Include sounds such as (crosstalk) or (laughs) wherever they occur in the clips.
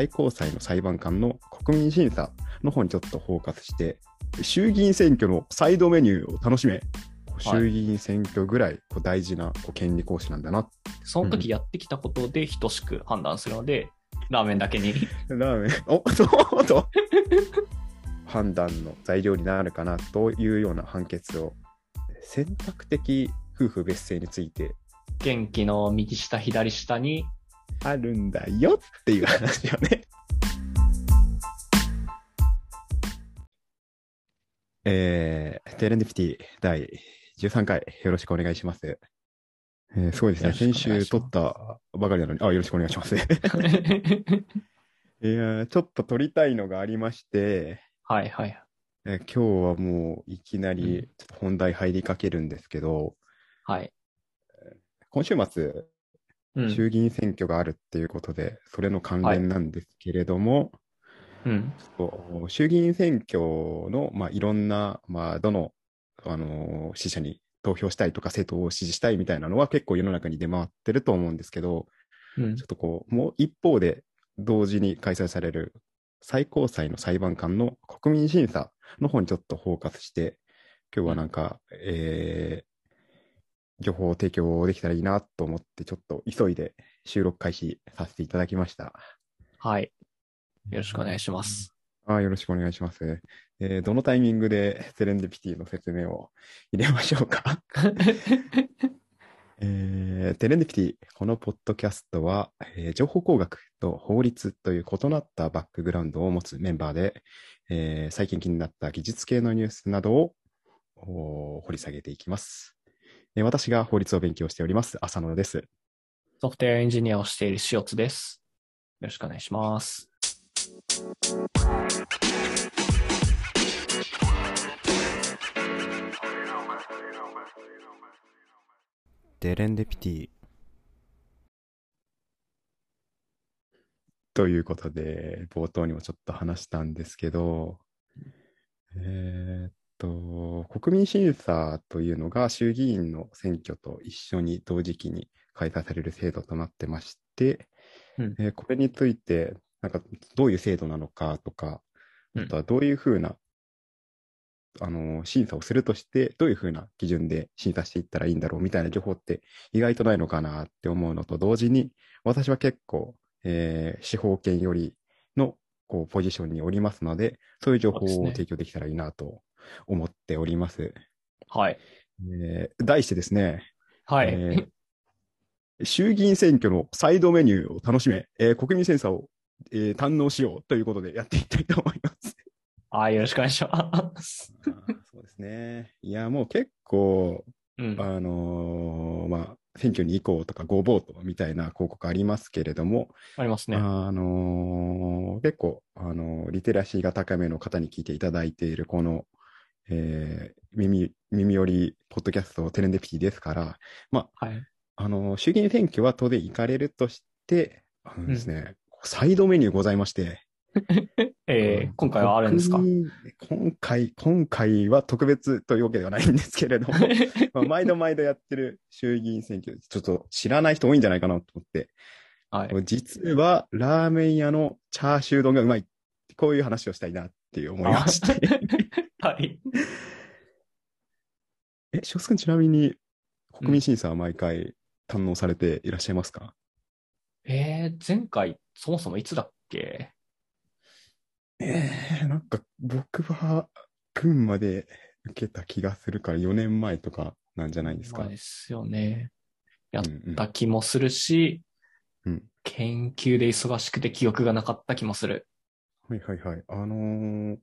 最高裁の裁判官の国民審査の方にちょっとフォーカスして、衆議院選挙のサイドメニューを楽しめ、衆議院選挙ぐらいこう大事なこう権利行使なんだな。その時やってきたことで等しく判断するので、ラーメンだけに。ラーメン、(laughs) おそうと判断の材料になるかなというような判決を、選択的夫婦別姓について。元気の右下、左下に、あるんだよっていう話よね。(laughs) えー、テレンディピティ第13回、よろしくお願いします。えーすごいですね。先週撮ったばかりなのに、あ、よろしくお願いします。(laughs) いやーちょっと撮りたいのがありまして、はいはい。えー今日はもういきなり本題入りかけるんですけど、はい。今週末、うん。衆議院選挙があるっていうことで、それの関連なんですけれども、うん。そう衆議院選挙の、まあ、いろんな、まあ、どの、あのー支持者に投票したいとか政党を支持したいみたいなのは結構世の中に出回ってると思うんですけど、うん。ちょっとこう、もう一方で同時に開催される最高裁の裁判官の国民審査の方にちょっとフォーカスして、今日はなんか、えー情報を提供できたらいいなと思って、ちょっと急いで収録開始させていただきました。はい。よろしくお願いします。あーよろしくお願いします。えーどのタイミングでセレンディピティの説明を入れましょうか？(laughs) えーテレンディピティ、このポッドキャストは、えー情報工学と法律という異なったバックグラウンドを持つメンバーで、えー最近気になった技術系のニュースなどを掘り下げていきます。えー私が法律を勉強しております、浅野です。ソフトウェアエンジニアをしている塩津です。よろしくお願いします。デレンデピティ。ということで、冒頭にもちょっと話したんですけど、えーっと、国民審査というのが衆議院の選挙と一緒に同時期に開催される制度となってまして、うん。えーこれについて、なんかどういう制度なのかとか、うん。あとはどういうふうな、あの、審査をするとして、どういうふうな基準で審査していったらいいんだろうみたいな情報って意外とないのかなって思うのと同時に、私は結構、えー司法権よりのこうポジションにおりますので、そういう情報を提供できたらいいなと思っております。はい。えー題してですね、はい。えー衆議院選挙のサイドメニューを楽しめ、えー国民審査を、えー堪能しようということでやっていきたいと思います。はい、よろしくお願いします。あーそうですね。いや、もう結構、うん。あのーまあ、選挙に行こうとか、ゴーボートみたいな広告ありますけれども、ありますね。あのー結構、あのーリテラシーが高めの方に聞いていただいているこの、えー耳、耳寄りポッドキャストテレンデピティですから、はい。あのー衆議院選挙は当然行かれるとして、あのですね、サイドメニューございまして、(laughs) えー、今回はあるんですか？今回、今回は特別というわけではないんですけれども、(laughs) まあ、毎度毎度やってる衆議院選挙、ちょっと知らない人多いんじゃないかなと思って、はい。実はラーメン屋のチャーシュー丼がうまい。こういう話をしたいなっていう思いまして。はい。(laughs) え、翔くんちなみに国民審査は毎回堪能されていらっしゃいますか、えー、前回、そもそもいつだっけ？えー、なんか僕は群馬で受けた気がするから4年前とかなんじゃないですか？まあですよね。やっうんうんた気もするし、うん研究で忙しくて記憶がなかった気もする。はいはいはい。あのー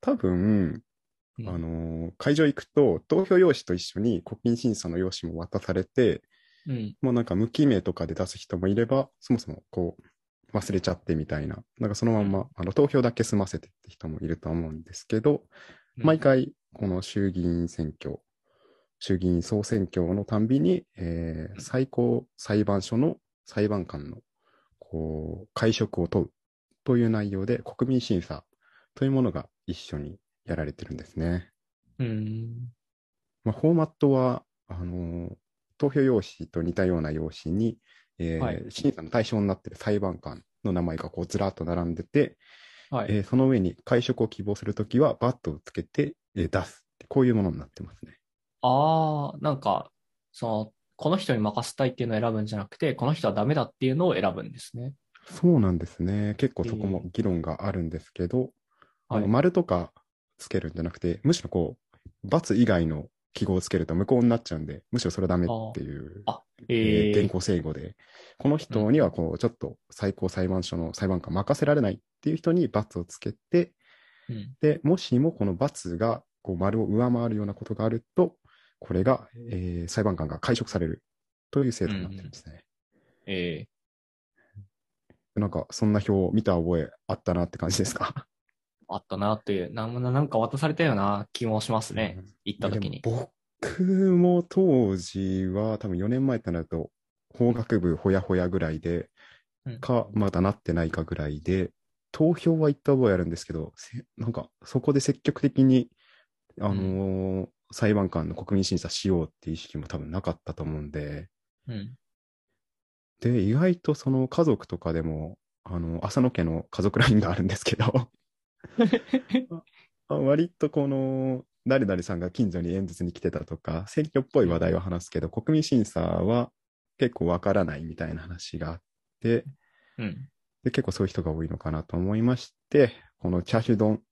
多分、うんあのー会場行くと投票用紙と一緒に国民審査の用紙も渡されて、うん。もうなんか無記名とかで出す人もいれば、そもそもこう忘れちゃってみたいな、なんかそのまんま、あの投票だけ済ませてって人もいると思うんですけど、毎回この衆議院選挙、衆議院総選挙のたんびに、えー最高裁判所の裁判官のこう会食を問うという内容で国民審査というものが一緒にやられてるんですね。うん。まあ、フォーマットは、あのー投票用紙と似たような用紙に、えーはい審査の対象になっている裁判官の名前がこうずらっと並んでて、はい。えーその上に会食を希望するときはバットをつけて、えー出す。こういうものになってますね。ああ、なんか、その、この人に任せたいっていうのを選ぶんじゃなくて、この人はダメだっていうのを選ぶんですね。そうなんですね。結構そこも議論があるんですけど、あのはい。丸とかつけるんじゃなくて、むしろこう、×以外の記号をつけると無効になっちゃうんで、むしろそれはダメっていう、あえーえー、原稿整語で、この人にはこう、ちょっと最高裁判所の裁判官任せられないっていう人に×をつけて、うん。で、もしもこの×がこう丸を上回るようなことがあると、これが、えー裁判官が解職されるという制度になってるんですね。えなんか、そんな表を見た覚えあったなって感じですか？ー、あったなっていう、なんなんか渡されたような気もしますね。行った時に。僕も当時は多分4年前ってなると、法学部ほやほやぐらいで、うんか、まだなってないかぐらいで、投票は行った覚えあるんですけど、せなんかそこで積極的に、あのー裁判官の国民審査しようっていう意識も多分なかったと思うんで、うん。で、意外とその家族とかでも、あの、浅野家の家族ラインがあるんですけど、あ (laughs) 割とこの、誰々さんが近所に演説に来てたとか、選挙っぽい話題は話すけど、国民審査は結構わからないみたいな話があって、うん。で結構そういう人が多いのかなと思いまして、このチャーシュー丼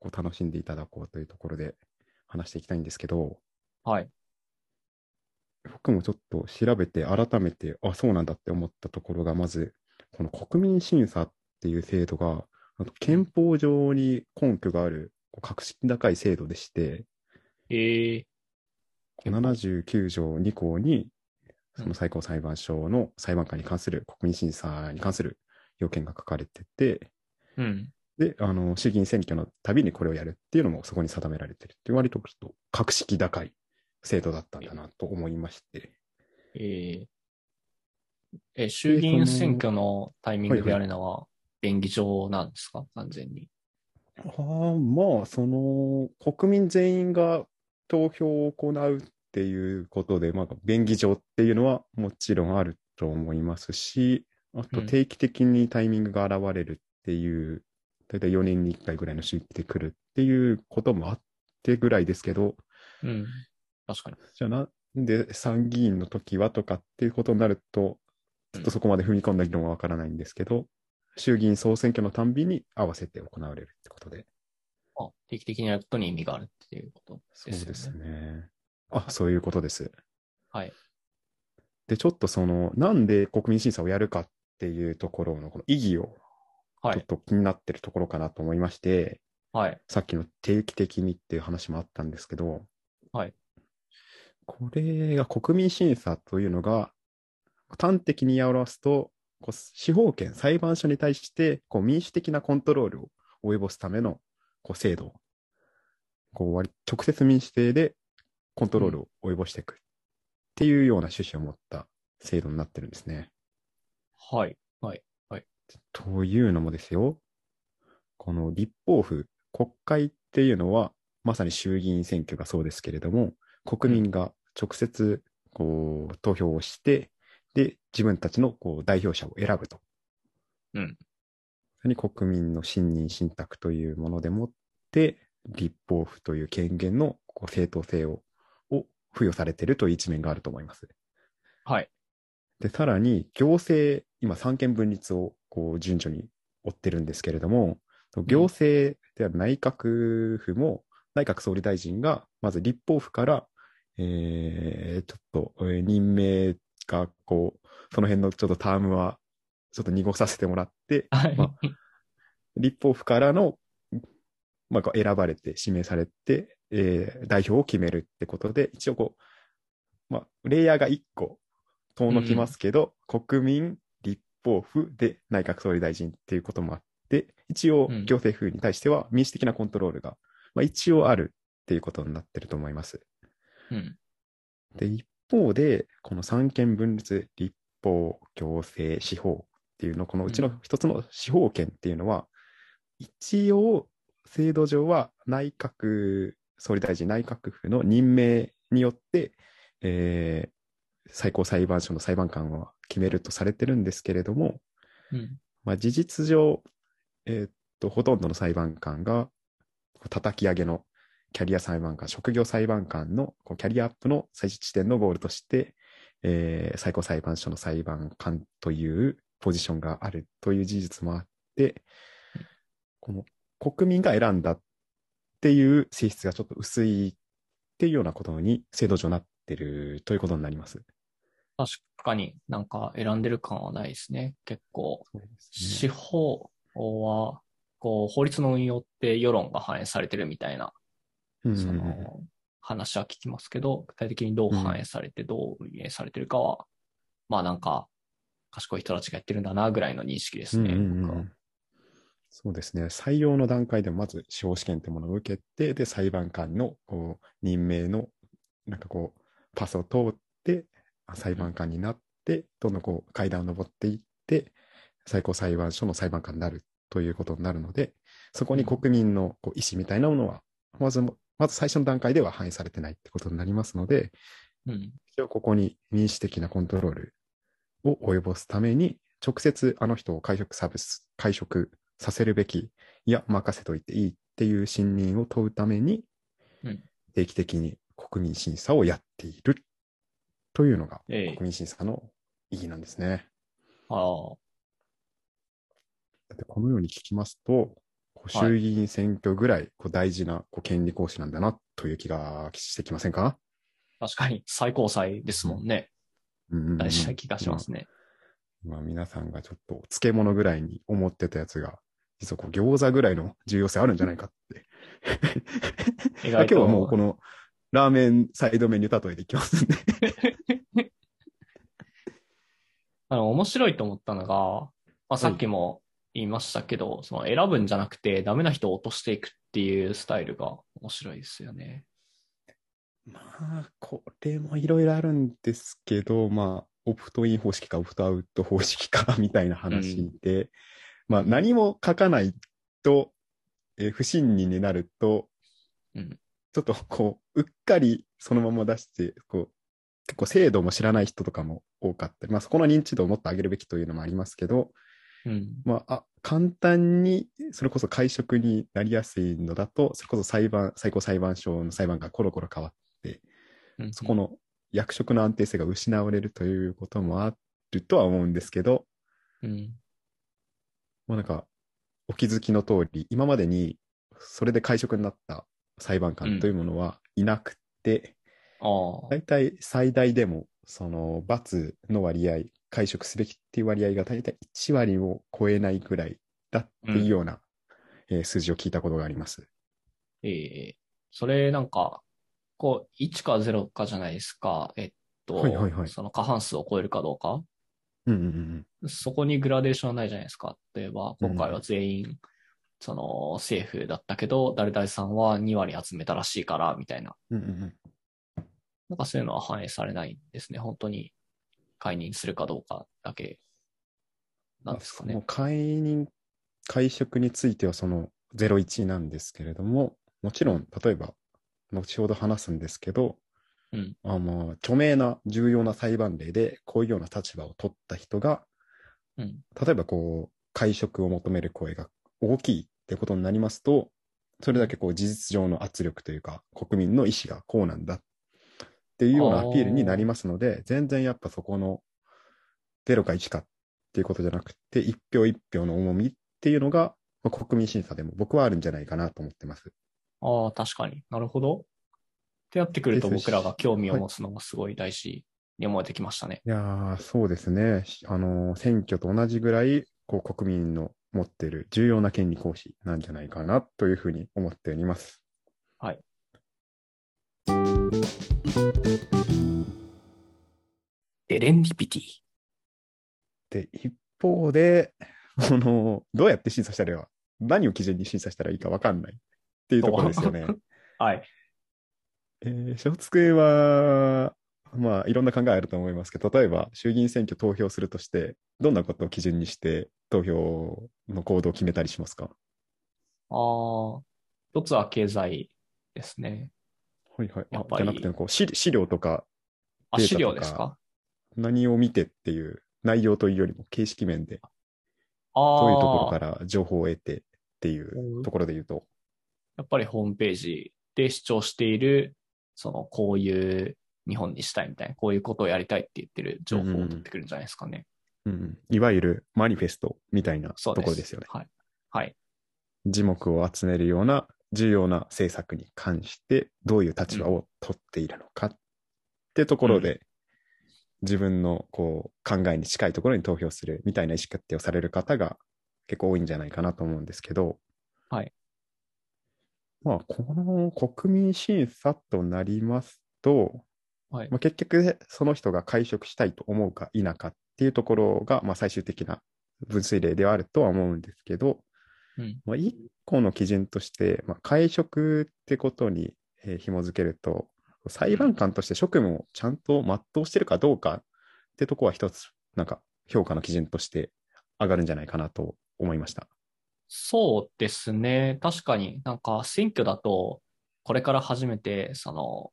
を楽しんでいただこうというところで話していきたいんですけど、はい。僕もちょっと調べて改めて、あ、そうなんだって思ったところが、まず、この国民審査っていう制度が、あと憲法上に根拠がある、格式高い制度でして、えー、79条2項に、そうんの最高裁判所の裁判官に関する国民審査に関する要件が書かれてて、うん。で、あの、衆議院選挙のたびにこれをやるっていうのもそこに定められてるっていう割とちょっと格式高い制度だったんだなと思いまして。えー、え、衆議院選挙のタイミングでやるのは、便宜上なんですか？完全に。ああ、まあ、その、国民全員が投票を行うっていうことで、まあ、便宜上っていうのはもちろんあると思いますし、あとうん定期的にタイミングが現れるっていう、だいたい4年に1回ぐらいの周期で来るっていうこともあってぐらいですけど、うん。確かに。じゃあなんで参議院の時はとかっていうことになると、ちょっとそこまで踏み込んだ議論はわからないんですけど、衆議院総選挙のたんびに合わせて行われるってことで。あ定期的にやることに意味があるっていうことですよね。そうですね。あ、そういうことです。はい。で、ちょっとその、なんで国民審査をやるかっていうところのこの意義をはい。ちょっと気になってるところかなと思いまして、はい。さっきの定期的にっていう話もあったんですけど、はい。これが国民審査というのが、端的に表すと、こう司法権、裁判所に対してこう民主的なコントロールを及ぼすためのこう制度、こう割直接民主制でコントロールを及ぼしていくっていうような趣旨を持った制度になってるんですね。はい。はい。というのもですよ、この立法府、国会っていうのは、まさに衆議院選挙がそうですけれども、国民が直接こう投票をして、で、自分たちのこう代表者を選ぶと。うん。に国民の信任信託というものでもって、立法府という権限のこう正当性をを付与されているという一面があると思います。はい。で、さらに行政、今三権分立をこう順序に追ってるんですけれども、行政である内閣府も、内閣総理大臣が、まず立法府から、えー、ちょっと、えー任命が、こう、その辺のちょっとタームは、ちょっと濁させてもらって、はい。ま立法府からの、まあ、選ばれて指名されて、えー代表を決めるってことで、一応こう、まあ、レイヤーが1個遠のきますけど、国民、立法府で内閣総理大臣っていうこともあって、一応うん行政府に対しては民主的なコントロールが、まあ、一応あるっていうことになってると思います。うん。で、一方で、この三権分立、立法、行政、司法っていうの、このうちの一つの司法権っていうのは、一応、制度上は内閣総理大臣、内閣府の任命によって、えー最高裁判所の裁判官は決めるとされてるんですけれども、うん。まあ、事実上、えーっと、ほとんどの裁判官が、叩き上げのキャリア裁判官、職業裁判官のこうキャリアアップの最終地点のゴールとして、えー最高裁判所の裁判官というポジションがあるという事実もあって、この国民が選んだっていう性質がちょっと薄いっていうようなことに制度上なってるということになります。確かになんか選んでる感はないですね。結構、そうです司法は、こう、法律の運用って世論が反映されてるみたいな、うんうんうんの、話は聞きますけど、具体的にどう反映されて、どう運営されてるかは、まあなんか、賢い人たちがやってるんだな、ぐらいの認識ですね。うんうんうんそうですね。採用の段階でもまず司法試験ってものを受けて、で、裁判官の任命の、なんかこう、パスを通って、あ裁判官になって、どんどんこう階段を上っていって、最高裁判所の裁判官になるということになるので、そこに国民のこう意思みたいなものは、まずも、まず最初の段階では反映されてないってことになりますので、うん。一応ここに民主的なコントロールを及ぼすために、直接あの人を解職サービス、解職させるべき、いや、任せといていいっていう信任を問うためにうん、定期的に国民審査をやっているというのがええ国民審査の意義なんですね。ああ、でこのように聞きますと、衆議院選挙ぐらいこう大事なこう権利行使なんだなという気がしてきませんか、確かに最高裁ですもんね。大事な気がしますね。まあ皆さんがちょっと漬物ぐらいに思ってたやつが、実はこう餃子ぐらいの重要性あるんじゃないかって。意今日はもうこのラーメンサイドメニュー例えていきますんで。(laughs) あの、面白いと思ったのが、まあ、さっきも言いましたけど、その選ぶんじゃなくてダメな人を落としていくっていうスタイルが面白いですよね。まあ、これもいろいろあるんですけど、まあ、オプトイン方式かオプトアウト方式かみたいな話で、まあ何も書かないと、えー不信任になると、うんちょっとこう、うっかりそのまま出して、こう、結構制度も知らない人とかも多かったり、まあそこの認知度をもっと上げるべきというのもありますけど、うん。まあ、あ簡単に、それこそ会食になりやすいのだと、それこそ裁判、最高裁判所の裁判がコロコロ変わって、うんそこの役職の安定性が失われるということもあるとは思うんですけど、うん。まあなんか、お気づきの通り、今までにそれで会食になった裁判官というものはいなくて、ああ。大体最大でも、その、罰の割合、会食すべきっていう割合が大体1割を超えないぐらいだっていうような、えー数字を聞いたことがあります。ええそれなんか、こう、1か0かじゃないですか。えっと、はいはいはいその過半数を超えるかどうか。うんうんうんそこにグラデーションはないじゃないですか。例えば、今回は全員、その、政府だったけど、誰々さんは2割集めたらしいから、みたいな。うん。うんうんうんなんかそういうのは反映されないんですね。本当に解任するかどうかだけなんですかね。解任、会食についてはその01なんですけれども、もちろん、例えば、後ほど話すんですけど、うんあの著名な重要な裁判例でこういうような立場を取った人が、うん例えばこう、会食を求める声が大きいってことになりますと、それだけこう事実上の圧力というか、国民の意思がこうなんだっていうようなアピールになりますので、全然やっぱそこの0か1かっていうことじゃなくて、一票一票の重みっていうのが、まあ国民審査でも僕はあるんじゃないかなと思ってます。ああ、確かになるほど。ってやってくると僕らが興味を持つのがすごい大事に思えてきましたね。いやー、そうですね。しあのー選挙と同じぐらい、こう、国民の持っている重要な権利行使なんじゃないかなというふうに思っております。はい。エレンディピティ。で、一方で、この、どうやって審査したらいいか、何を基準に審査したらいいか分かんないっていうところですよね。(laughs) はい。えー、小机は、まあ、いろんな考えあると思いますけど、例えば、衆議院選挙投票するとして、どんなことを基準にして投票の行動を決めたりしますか？ああ、一つは経済ですね。はいはい。やっぱりじゃなくて、こう資、資料とかあ、資データとか料ですか？何を見てっていう内容というよりも形式面で。ああ。どういうところから情報を得てっていうところで言うと。やっぱりホームページで主張している、その、こういう日本にしたいみたいな、こういうことをやりたいって言ってる情報を取ってくるんじゃないですかね。うん、いわゆるマニフェストみたいな。ところですよね。はい。はい。字幕を集めるような重要な政策に関してどういう立場を取っているのかってところで、自分のこう考えに近いところに投票するみたいな意思決定をされる方が結構多いんじゃないかなと思うんですけど、はい。まあ、この国民審査となりますと、はいま。あ、結局その人が会食したいと思うか否かっていうところが、まあ、最終的な分水嶺ではあるとは思うんですけど、うん。まあ、一個の基準として、まあ、会食ってことに、えー紐づけると、裁判官として職務をちゃんと全うしてるかどうかってとこは一つ、なんか評価の基準として上がるんじゃないかなと思いました。そうですね。確かになんか選挙だと、これから初めて、その、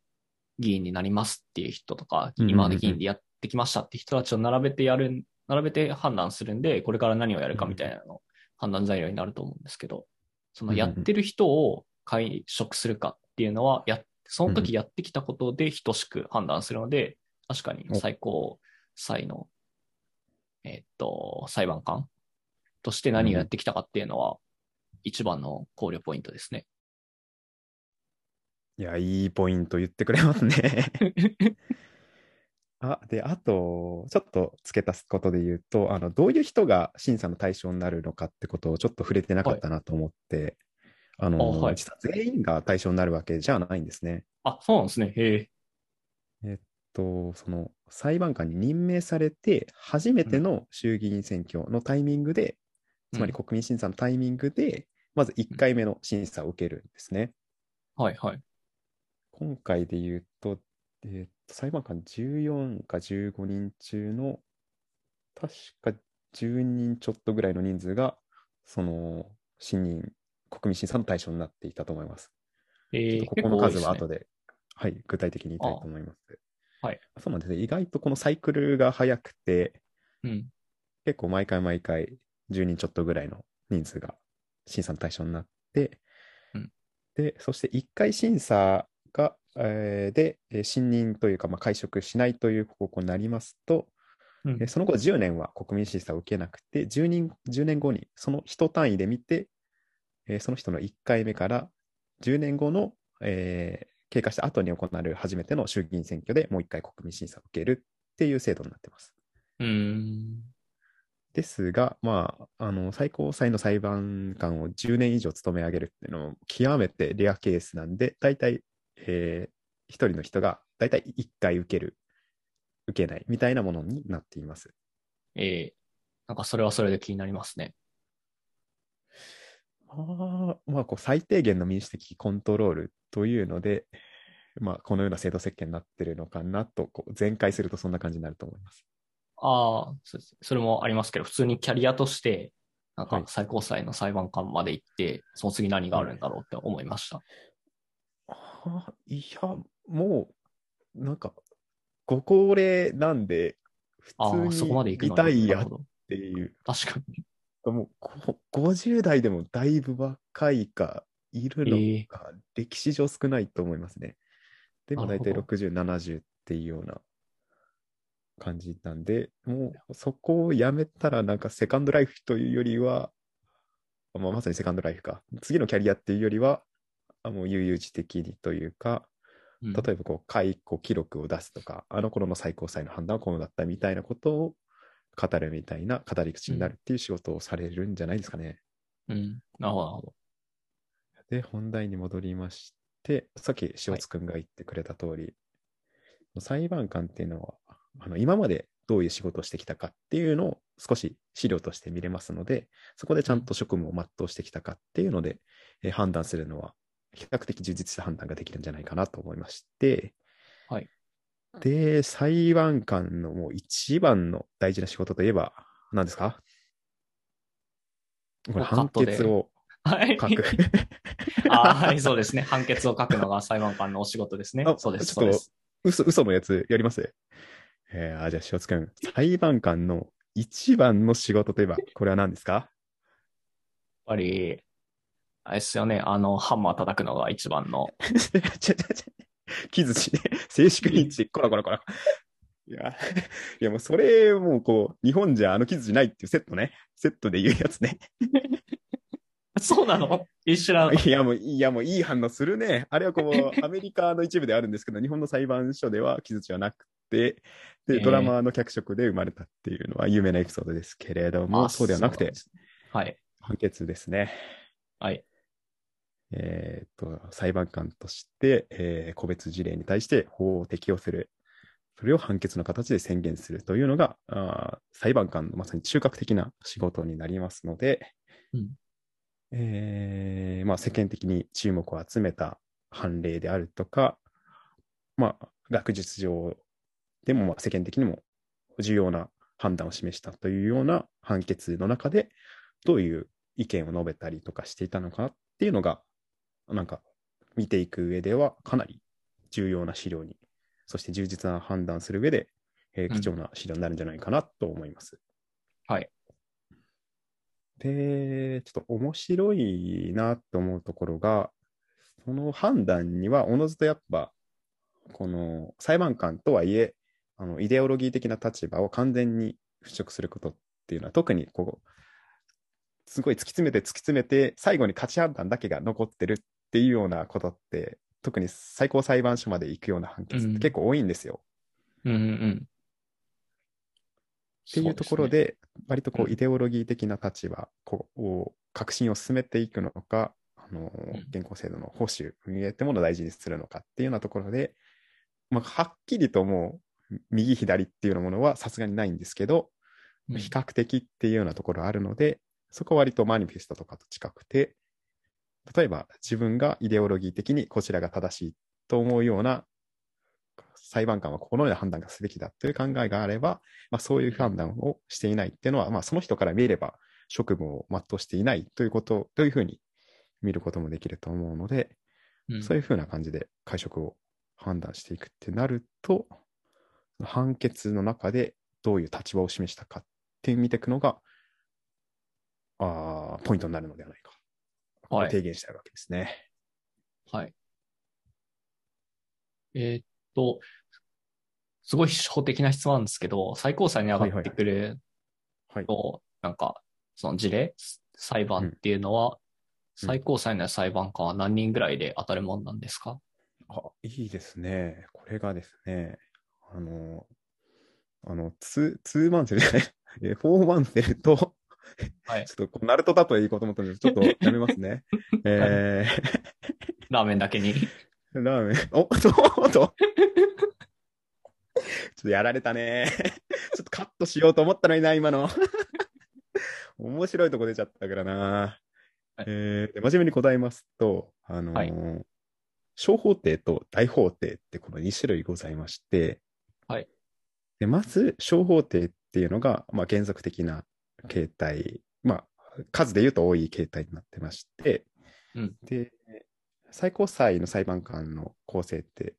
議員になりますっていう人とか、今まで議員でやってきましたって人たちを並べてやる、並べて判断するんで、これから何をやるかみたいなの、判断材料になると思うんですけど、そのやってる人を会食するかっていうのは、や、その時やってきたことで等しく判断するので、確かに最高裁の、えっと、裁判官として何をやってきたかっていうのは、一番の考慮ポイントですね。いや、いいポイント言ってくれますね。(laughs) あ、で、あと、ちょっと付け足すことで言うと、あの、どういう人が審査の対象になるのかってことをちょっと触れてなかったなと思って、あの、あはい実は全員が対象になるわけじゃないんですね。あ、そうなんですね。へえ。と、その裁判官に任命されて、初めての衆議院選挙のタイミングで、つまり国民審査のタイミングで、まず1回目の審査を受けるんですね。はいはい。今回で言うと、えーと裁判官14か15人中の、確か10人ちょっとぐらいの人数が、その、新任、国民審査の対象になっていたと思います。えー、ここの数は後で。で、はい、具体的に言いたいと思います。はい。そうなんですね。意外とこのサイクルが早くて、うん。結構毎回毎回10人ちょっとぐらいの人数が審査の対象になって、うんで、そして1回審査が、えーで、えー信任というか、まあ、会食しないという方向になりますと、うんえーその後10年は国民審査を受けなくて、10, 人10年後にその人単位で見て、えーその人の1回目から10年後の、えー経過した後に行われる初めての衆議院選挙でもう1回国民審査を受けるっていう制度になってます。うーん。ですが、まあ、あの、最高裁の裁判官を10年以上務め上げるっていうのも極めてレアケースなんで、大体、えー、一人の人が大体1回受ける、受けないみたいなものになっています。えー、なんかそれはそれで気になりますね。まあ、まあ、こう、最低限の民主的コントロールというので、まあ、このような制度設計になってるのかなと、こう、全開するとそんな感じになると思います。ああ、それもありますけど、普通にキャリアとして、なんかはい最高裁の裁判官まで行って、その次何があるんだろうって思いました。あいや、もう、なんか、ご高齢なんで、普通にいたいやっ。ていう、確かに。もうこ50代でもだいぶ若いか、いるのええか、歴史上少ないと思いますね。でも大体なるほ60、70っていうような感じなんで、もうそこをやめたらなんかセカンドライフというよりは、まあ、まさにセカンドライフか。次のキャリアっていうよりは、あもう悠々自適にというか、うん例えばこう解雇記録を出すとか、あの頃の最高裁の判断はこうだったみたいなことを語るみたいな語り口になるっていう仕事をされるんじゃないですかね。うん。なるほど、なるほど。で、本題に戻りまして、さっき塩津くんが言ってくれた通り、裁判官っていうのは、あの今までどういう仕事をしてきたかっていうのを少し資料として見れますので、そこでちゃんと職務を全うしてきたかっていうので、えー判断するのは、比較的充実した判断ができるんじゃないかなと思いまして、はい。で、裁判官のもう一番の大事な仕事といえば、何ですか？これ判決をはい。書く。(laughs) あーはい、そうですね。判決を書くのが裁判官のお仕事ですねあ。そうです、ちょっと。嘘、嘘のやつやります？えー、あ、じゃあ、塩津くん。裁判官の一番の仕事といえば、これは何ですか？やっぱり、あれですよね、あの、ハンマー叩くのが一番の。(laughs) ちょちょちょ木槌ね。静粛にち、こらこらこら。いや、いやもうそれ、もうこう、日本じゃあの木槌ないっていうセットね。セットで言うやつね。そうなの？一緒なの？いやもう、いやもういい反応するね。あれはこう、(laughs) アメリカの一部であるんですけど、日本の裁判所では木槌はなくて、で、えードラマの脚色で生まれたっていうのは有名なエピソードですけれども、あそうではなくてはい。判決ですね。はい。えーっと、裁判官として、えー個別事例に対して法を適用する。それを判決の形で宣言するというのが、あー裁判官のまさに中核的な仕事になりますので、うんえーまあ、世間的に注目を集めた判例であるとか、まあ、学術上でもまあ世間的にも重要な判断を示したというような判決の中で、どういう意見を述べたりとかしていたのかなっていうのが、なんか見ていく上ではかなり重要な資料に、そして充実な判断する上で、えーうん貴重な資料になるんじゃないかなと思います。はい。で、ちょっと面白いなと思うところが、その判断にはおのずとやっぱ、この裁判官とはいえ、あのイデオロギー的な立場を完全に払拭することっていうのは特にこう、すごい突き詰めて突き詰めて、最後に価値判断だけが残ってるっていうようなことって、特に最高裁判所まで行くような判決って結構多いんですよ。うんうんうん。っていうところそうすね、で、割とこううん。イデオロギー的な立場こうを革新を進めていくのか、あのん。現行制度の報酬、運営ってものを大事にするのかっていうようなところで、まあ、はっきりともう右左っていうようなものはさすがにないんですけど、うん。比較的っていうようなところあるので、そこは割とマニフェストとかと近くて、例えば自分がイデオロギー的にこちらが正しいと思うような裁判官はこのような判断がすべきだという考えがあれば、まあ、そういう判断をしていないっていうのは、まあ、その人から見れば職務を全うしていないということ、というふうに見ることもできると思うので、うんそういうふうな感じで会食を判断していくってなると、判決の中でどういう立場を示したかって見ていくのが、あーポイントになるのではないか。はい提言したいわけですね。はい。えーっと、すごい初歩的な質問なんですけど、最高裁に上がってくるはい。と、なんか、その事例、裁判っていうのは、うん最高裁の裁判官は何人ぐらいで当たるもんなんですか？あ、いいですね。これがですね、あの、あの、ツー、ツーマンセルじゃない、えフォーマンセルと、はい (laughs) ちょっとナルトだと言こうと思ったんですけど、ちょっとやめますね。(laughs) えラーメンだけに？ー、ラーメン、(laughs) お、そうと、ちょっとやられたね。ちょっとカットしようと思ったのにな、今の。面白いとこ出ちゃったからな。はいえーで真面目に答えますと、あのーはい小法廷と大法廷ってこの2種類ございまして、はいでまず小法廷っていうのが、まあ、原則的な形態、まあ、数で言うと多い形態になってまして、うん。で、最高裁の裁判官の構成って、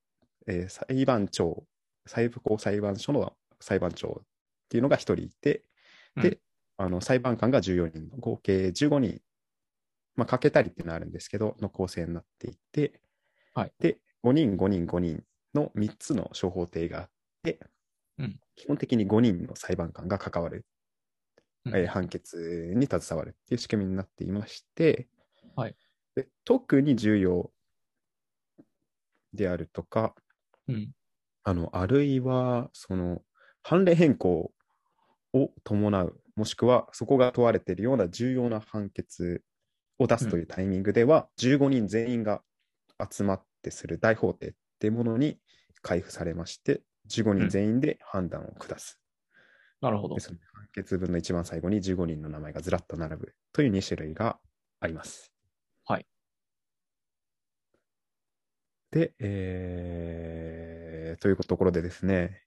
えー裁判長、最高裁判所の裁判長っていうのが1人いて、で、うん。あの裁判官が14人の合計15人、まあ、かけたりっていうのはあるんですけど、の構成になっていて、はい。で、5人、5人、5人の3つの小法廷があって、うん。基本的に5人の裁判官が関わる、うんえー判決に携わるっていう仕組みになっていまして、はいで特に重要であるとか、うん。あの、あるいは、その、判例変更を伴う、もしくはそこが問われているような重要な判決を出すというタイミングでは、15人全員が集まってする大法廷っていうものに配布されまして、15人全員で判断を下す。なるほどで。その判決文の一番最後に15人の名前がずらっと並ぶという2種類があります。はい。で、えー、というところでですね、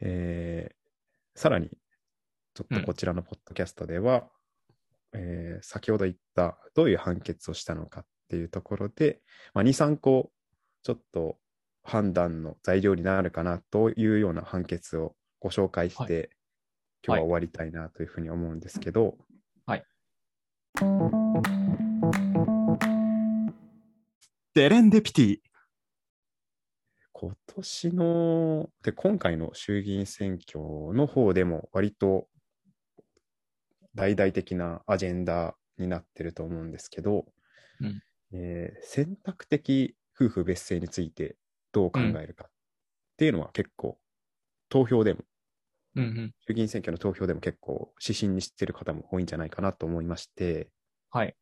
えー、さらに、ちょっとこちらのポッドキャストでは、えー先ほど言ったどういう判決をしたのかっていうところで、まあ、2、3個ちょっと判断の材料になるかなというような判決をご紹介して、今日は終わりたいなというふうに思うんですけど、はい。デレンデピティ。今年の、で、今回の衆議院選挙の方でも割と大々的なアジェンダになってると思うんですけど、うんえー選択的夫婦別姓についてどう考えるかっていうのは結構投票でも、うんうん。衆議院選挙の投票でも結構指針にしてる方も多いんじゃないかなと思いまして、はい。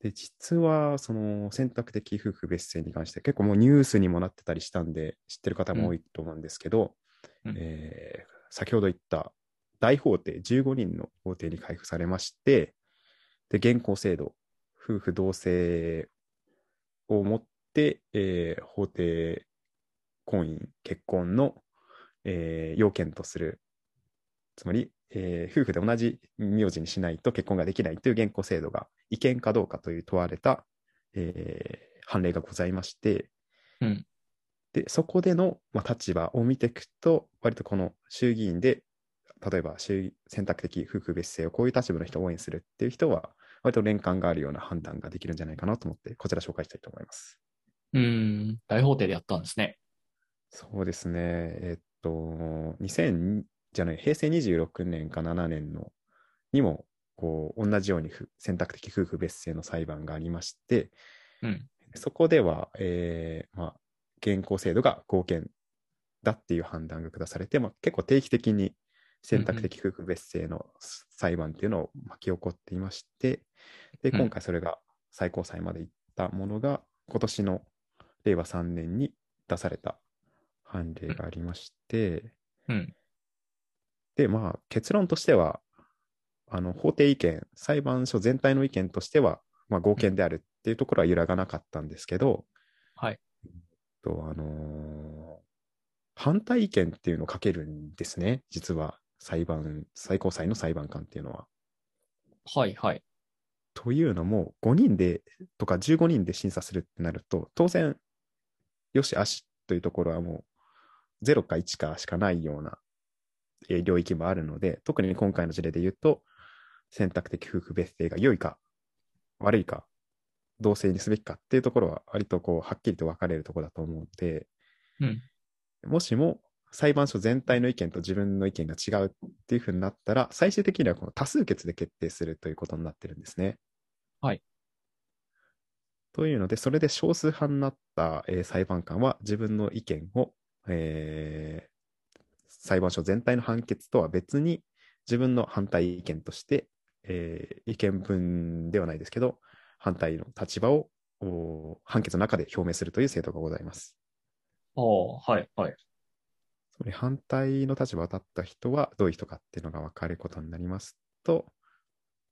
で、実は、その選択的夫婦別姓に関して結構もうニュースにもなってたりしたんで、知ってる方も多いと思うんですけど、うんえー先ほど言った大法廷、15人の法廷に配布されまして、で、現行制度、夫婦同姓をもって、えー法廷婚姻、結婚の、えー要件とする、つまり、えー夫婦で同じ名字にしないと結婚ができないという現行制度が違憲かどうかという問われた、えー判例がございまして、うんでそこでの、まあ、立場を見ていくと、割とこの衆議院で、例えば衆選択的夫婦別姓をこういう立場の人を応援するっていう人は、割と連関があるような判断ができるんじゃないかなと思って、こちら紹介したいと思います。うーん。大法廷でやったんですね。そうですね。えっと、2000じゃない、平成26年か7年のにも、こう、同じようにふ選択的夫婦別姓の裁判がありまして、うん。そこでは、えーまあ、現行制度が合憲だっていう判断が下されて、まあ、結構定期的に選択的夫婦別姓の裁判っていうのを巻き起こっていまして、で、うん今回それが最高裁まで行ったものが、今年の令和3年に出された判例がありまして、うん。で、まあ、結論としては、あの、法廷意見、裁判所全体の意見としては、まあ、合憲であるっていうところは揺らがなかったんですけど、はい。と、あのー反対意見っていうのをかけるんですね、実は、裁判、最高裁の裁判官っていうのは。はい、はい。というのも、5人で、とか15人で審査するってなると、当然、よし、あしというところはもう、0か1かしかないような、えー領域もあるので、特に今回の事例で言うと、選択的夫婦別姓が良いか、悪いか、同性にすべきかっていうところは、割とこう、はっきりと分かれるところだと思うので、うん。もしも裁判所全体の意見と自分の意見が違うっていうふうになったら、最終的にはこの多数決で決定するということになってるんですね。はい。というので、それで少数派になった、えー裁判官は自分の意見を、えー裁判所全体の判決とは別に自分の反対意見として、えー意見文ではないですけど、反対の立場をお判決の中で表明するという制度がございます。ああ、はい、はい。つまり反対の立場を立った人はどういう人かっていうのが分かることになりますと、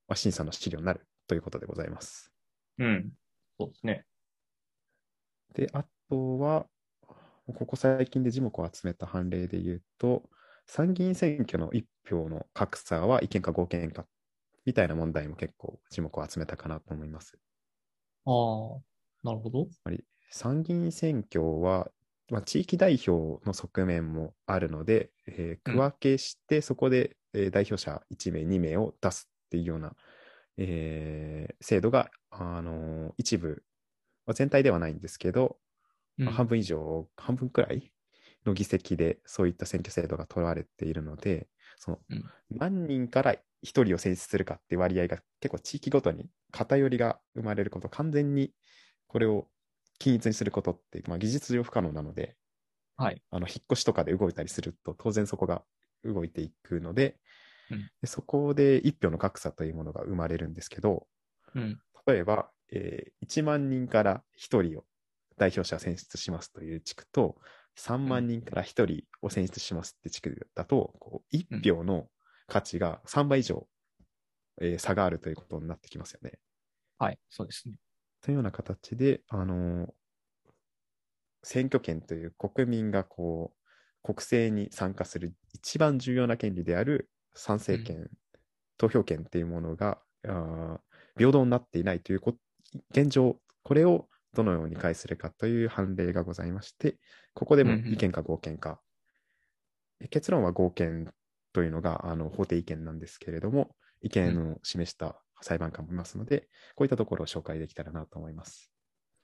まあ、審査の資料になるということでございます。うん。そうですね。で、あとは、ここ最近で字幕を集めた判例で言うと、参議院選挙の一票の格差は違憲か合憲かみたいな問題も結構字幕を集めたかなと思います。ああ、なるほど。つまり参議院選挙は、まあ、地域代表の側面もあるので、えーうん区分けして、そこで、えー代表者1名、2名を出すっていうような、えー制度が、あのー一部、まあ全体ではないんですけど、うんまあ半分以上、半分くらいの議席でそういった選挙制度が取られているので、そのうん何人から1人を選出するかって割合が結構地域ごとに偏りが生まれること、完全にこれを均一にすることって、まあ、技術上不可能なので、はい。あの引っ越しとかで動いたりすると、当然そこが動いていくので、うんでそこで一票の格差というものが生まれるんですけど、うん。例えば、えー1万人から1人を代表者選出しますという地区と、3万人から1人を選出しますって地区だと、こう1票の価値が3倍以上、えー差があるということになってきますよね。はい。そうですね。というような形で、あの選挙権という国民がこう国政に参加する一番重要な権利である参政権、投票権っていうものがあー平等になっていないというこ現状、これをどのように解するかという判例がございまして、ここでもうんうん違憲か合憲か。結論は合憲というのがあの法定意見なんですけれども、意見を示した裁判官もいますので、こういったところを紹介できたらなと思います。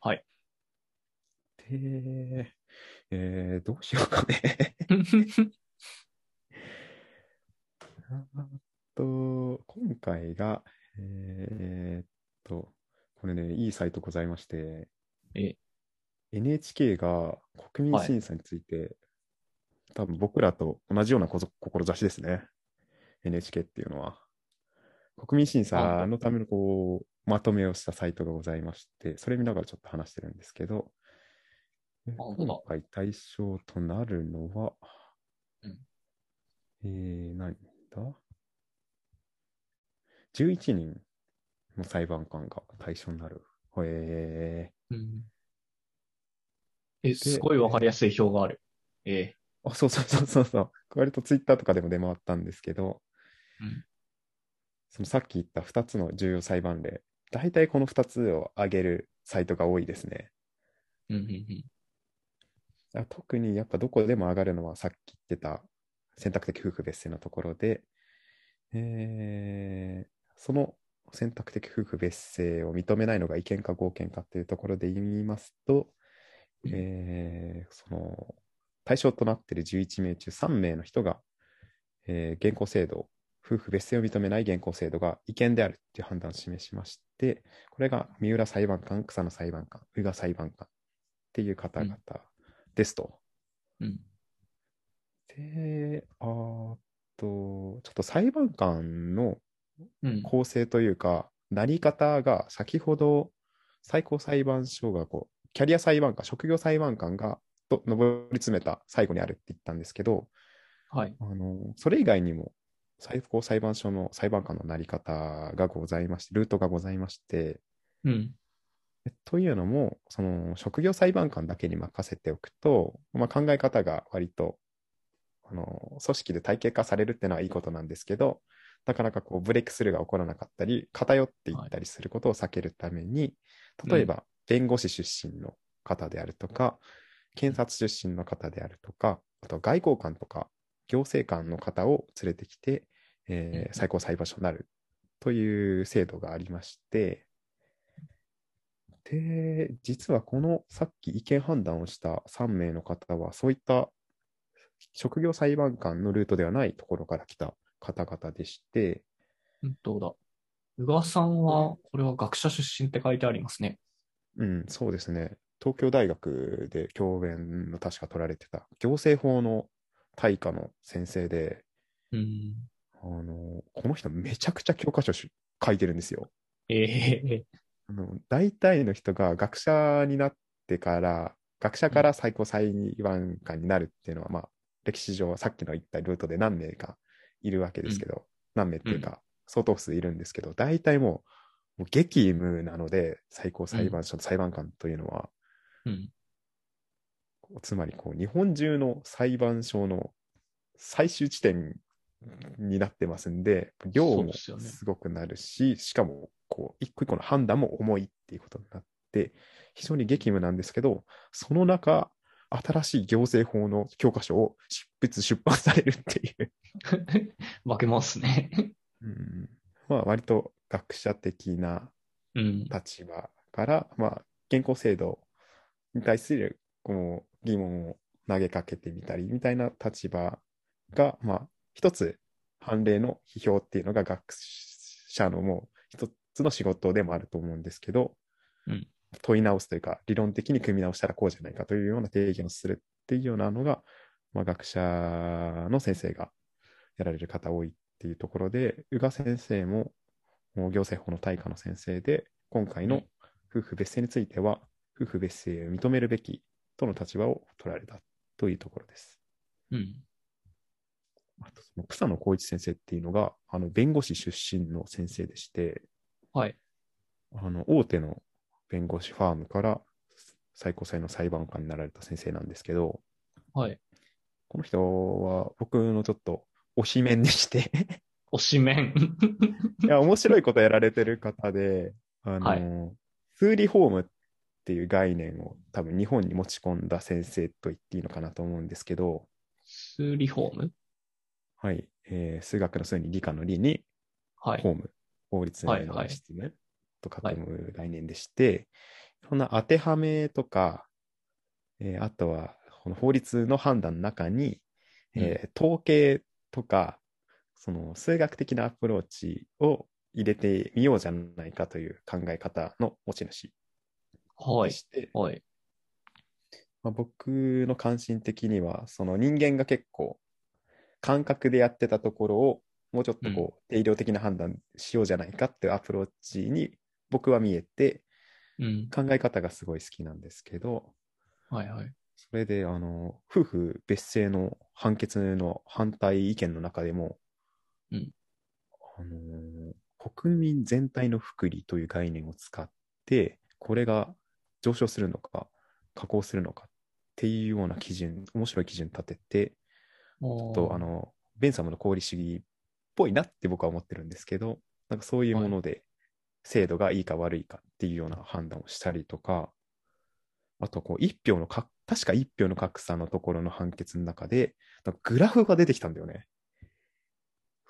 はい。で、えー、どうしようかね。(laughs) あと、今回が、えーっと、これね、いいサイトございまして、え NHK が国民審査について、多分僕らと同じようなこぞ志ですね。NHK っていうのは。国民審査のためのこう、まとめをしたサイトがございまして、それ見ながらちょっと話してるんですけど、今回対象となるのは、うんえー、何だ ?11 人の裁判官が対象になる。へえうんえ、すごいわかりやすい表がある。えあ、そうそうそうそうそう。割とツイッターとかでも出回ったんですけど、うんそのさっき言った2つの重要裁判例、大体この2つを挙げるサイトが多いですね。うんうんうんあ特にやっぱどこでも上がるのはさっき言ってた選択的夫婦別姓のところで、えーその選択的夫婦別姓を認めないのが違憲か合憲かっていうところで言いますと、うん。えーその対象となっている11名中3名の人が、えー現行制度、夫婦別姓を認めない現行制度が違憲であるっていう判断を示しまして、これが三浦裁判官、草野裁判官、宇賀裁判官っていう方々ですと。うん。で、あと、ちょっと裁判官のうん構成というか、なり方が先ほど最高裁判所がこう、キャリア裁判官、職業裁判官がと上り詰めた最後にあるって言ったんですけど、はい。あのそれ以外にも最高裁判所の裁判官のなり方がございまして、ルートがございまして、うん。えというのも、その職業裁判官だけに任せておくと、まあ、考え方が割とあの組織で体系化されるっていうのはいいことなんですけど、なかなかこうブレイクスルーが起こらなかったり、偏っていったりすることを避けるために、例えば弁護士出身の方であるとか、検察出身の方であるとか、あと外交官とか行政官の方を連れてきて、えーうん。最高裁判所になるという制度がありまして、で、実はこのさっき意見判断をした3名の方は、そういった職業裁判官のルートではないところから来た方々でして、本当だ。宇賀さんは、これは学者出身って書いてありますね。うん、そうですね。東京大学で教鞭の確か取られてた行政法の大科の先生で、うん。あの、この人めちゃくちゃ教科書し書いてるんですよ。ええあの大体の人が学者になってから、学者から最高裁判官になるっていうのは、まあ、歴史上はさっきの言ったルートで何名かいるわけですけど、何名っていうか、相当数いるんですけど、大体もう、もう激務なので、最高裁判所の裁判官というのは、うん。つまりこう日本中の裁判所の最終地点になってますんで、量もすごくなるし、しかもこう一個一個の判断も重いっていうことになって、非常に激務なんですけど、その中、新しい行政法の教科書を執筆、出版されるっていう、(laughs) 負けますね。うんまあ割と学者的なうん。立場から、まあ、現行制度に対するこう疑問を投げかけてみたりみたいな立場が、まあ、一つ判例の批評っていうのが学者のもう一つの仕事でもあると思うんですけど、うん問い直すというか、理論的に組み直したらこうじゃないかというような提言をするっていうようなのが、まあ、学者の先生がやられる方多いっていうところで、宇賀先生も行政法の大科の先生で、今回の夫婦別姓については、夫婦別姓を認めるべきとの立場を取られたというところです。うん。あとその草野光一先生っていうのが、あの弁護士出身の先生でして、はい。あの大手の弁護士ファームから最高裁の裁判官になられた先生なんですけど、はい。この人は僕のちょっと推しメンでして、推しメン。(laughs) いや、面白いことやられてる方で、あの、はい。数理フォームっていう概念を多分日本に持ち込んだ先生と言っていいのかなと思うんですけど、数リフォーム？はい、えー数学の数に理科の理に、はい。法務、法律はいはい。の質務と書く概念でして、そんな当てはめとか、えーあとはこの法律の判断の中に、えー統計とか、その数学的なアプローチを入れてみようじゃないかという考え方の持ち主はい。でして、はい。まあ、僕の関心的には、その人間が結構感覚でやってたところをもうちょっとこう定量的な判断しようじゃないかっていうアプローチに僕は見えてうん。考え方がすごい好きなんですけど、はいはい。それであの夫婦別姓の判決の反対意見の中でも、うんあの国民全体の福利という概念を使ってこれが上昇するのか下降するのかっていうような基準面白い基準立てておーとあのベンサムの功利主義っぽいなって僕は思ってるんですけどなんかそういうもので制度がいいか悪いかっていうような判断をしたりとかあとこう一票のか確か一票の格差のところの判決の中でグラフが出てきたんだよね。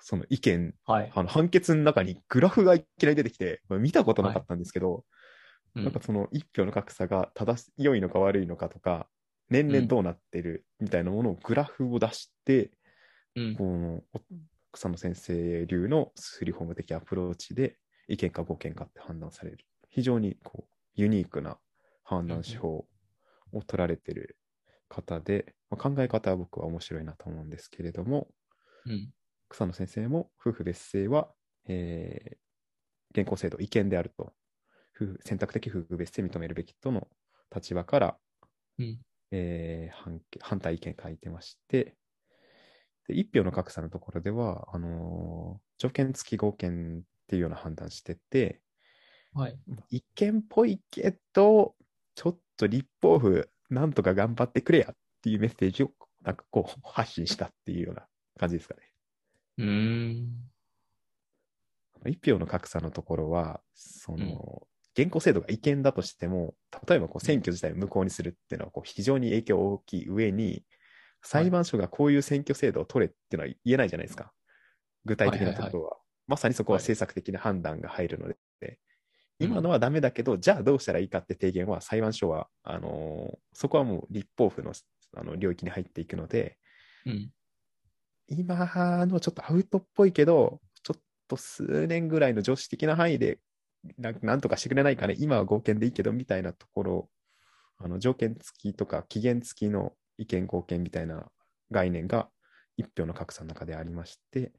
その意見はい。あの判決の中にグラフがいきなり出てきて、まあ見たことなかったんですけど、うんなんかその一票の格差が正し良いのか悪いのかとか、年々どうなってるみたいなものをグラフを出して、うんこのお草野先生流のスリフォーム的アプローチで意見か合見かって判断される。非常にこうユニークな判断手法を取られてる方で、まあ、考え方は僕は面白いなと思うんですけれども、うん。草野先生も夫婦別姓は、えー現行制度違憲であると夫婦選択的夫婦別姓認めるべきとの立場から、うんえー反反対意見書いてましてで一票の格差のところではあのー条件付き合憲っていうような判断しててはい。違憲っぽいけどちょっと立法府なんとか頑張ってくれやっていうメッセージをなんかこう発信したっていうような感じですかね。うーん。一票の格差のところは、その、うん現行制度が違憲だとしても、例えばこう選挙自体を無効にするっていうのはこう非常に影響大きい上に、裁判所がこういう選挙制度を取れっていうのは言えないじゃないですか。具体的なところは。まさにそこは政策的な判断が入るので、今のはダメだけど、じゃあどうしたらいいかって提言は裁判所は、あのーそこはもう立法府のあの領域に入っていくので、うん。今のちょっとアウトっぽいけど、ちょっと数年ぐらいの常識的な範囲でななんとかしてくれないかね、今は合憲でいいけどみたいなところ、あの条件付きとか期限付きの意見合憲みたいな概念が一票の格差の中でありまして、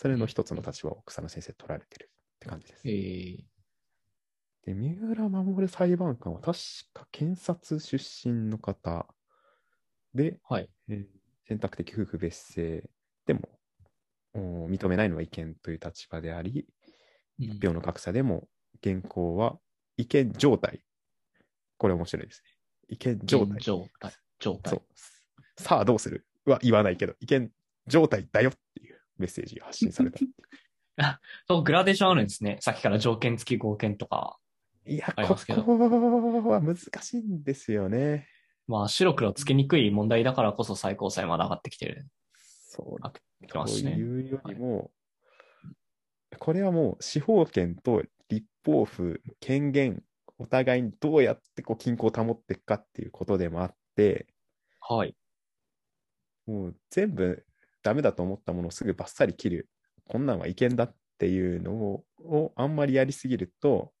それの一つの立場を草野先生取られてるって感じです。えー、で、三浦守裁判官は確か検察出身の方で、はい。えー選択的夫婦別姓でもお認めないのは違憲という立場であり、うん一票の格差でも現行は違憲状態。これ面白いですね。違憲状態。状態。状態。そう。さあどうする？は言わないけど、違憲状態だよっていうメッセージが発信された。(laughs) そう、グラデーションあるんですね。さっきから条件付き合憲とか。いや、ここは難しいんですよね。まあ、白黒つけにくい問題だからこそ最高裁まで上がってきてる。そうあきまとすね。いうよりも、これはもう司法権と立法府の権限、お互いにどうやってこう均衡を保っていくかっていうことでもあって、はい。もう全部ダメだと思ったものをすぐバッサリ切る、こんなんは違憲だっていうのををあんまりやりすぎると、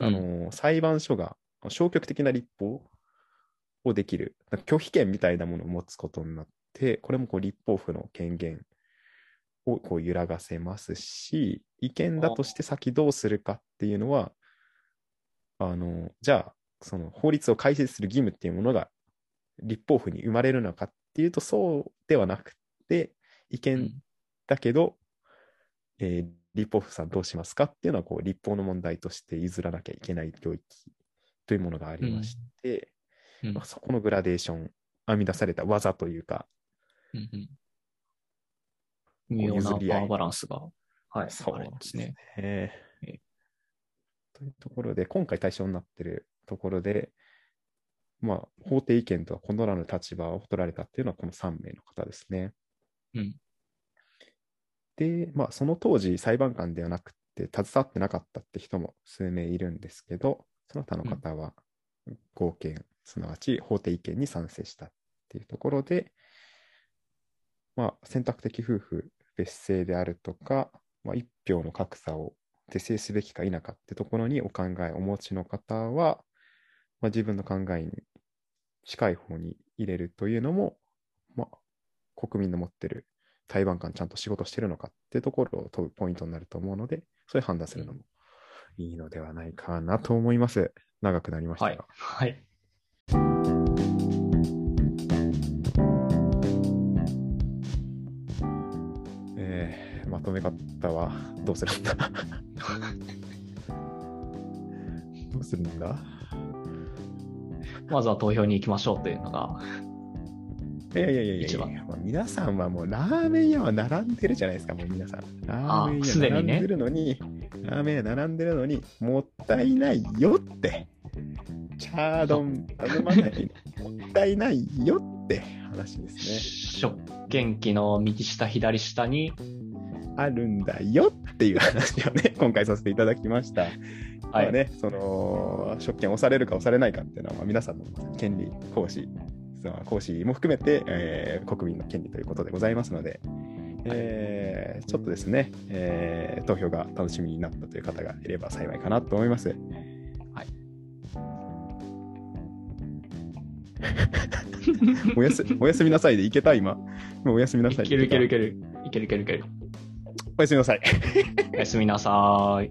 あの裁判所が消極的な立法をできる、拒否権みたいなものを持つことになって、これもこう立法府の権限をこう揺らがせますし、違憲だとして先どうするかっていうのは、あのじゃあ、その法律を改正する義務っていうものが立法府に生まれるのかっていうと、そうではなくて、違う憲ん。だけど、えー立法府さんどうしますかっていうのはこう立法の問題として譲らなきゃいけない領域というものがありまして、うん。まあ、そこのグラデーション編み出された技というか、うんうん。微妙なパワーバランスが、はい、そうありますね。えーえ。というところで、今回対象になっているところで、まあ、法定意見とは異なる立場を取られたっていうのはこの3名の方ですね。で、まあ、その当時、裁判官ではなくて、携わってなかったって人も数名いるんですけど、その他の方は合憲、すなわち法定意見に賛成したっていうところで、まあ、選択的夫婦別姓であるとか、まあ、一票の格差を是正すべきか否かってところにお考えお持ちの方は、まあ、自分の考えに近い方に入れるというのも、国民の持ってる裁判官ちゃんと仕事してるのかってところを問うポイントになると思うので、そういう判断するのもいいのではないかなと思います。長くなりましたが。はい。はい。えーまとめ方はどうするんだ？(laughs) どうするんだ？まずは投票に行きましょうというのが、いやいやいやいや一番まあ皆さんはもうラーメン屋は並んでるじゃないですか、もう皆さん。ラーメン屋並んでるのに、ラーメン屋並んでるのに、もったいないよって。チャー丼頼まないのもったいないよって話です食券機の右下、左下に、ね。あるんだよっていう話をね、(laughs) 今回させていただきました。はい。まあね、その、職権押されるか押されないかっていうのは、まあ、皆さんの権利、行使、その行使も含めて、えー国民の権利ということでございますので、えーちょっとですね、えー投票が楽しみになったという方がいれば幸いかなと思います。はい。(laughs) おやすおやすみなさいでいけた今？もうおやすみないさいでけるいけるいけける。いけるいけるいける。たおやすみなさい。(laughs) おやすみなさーい。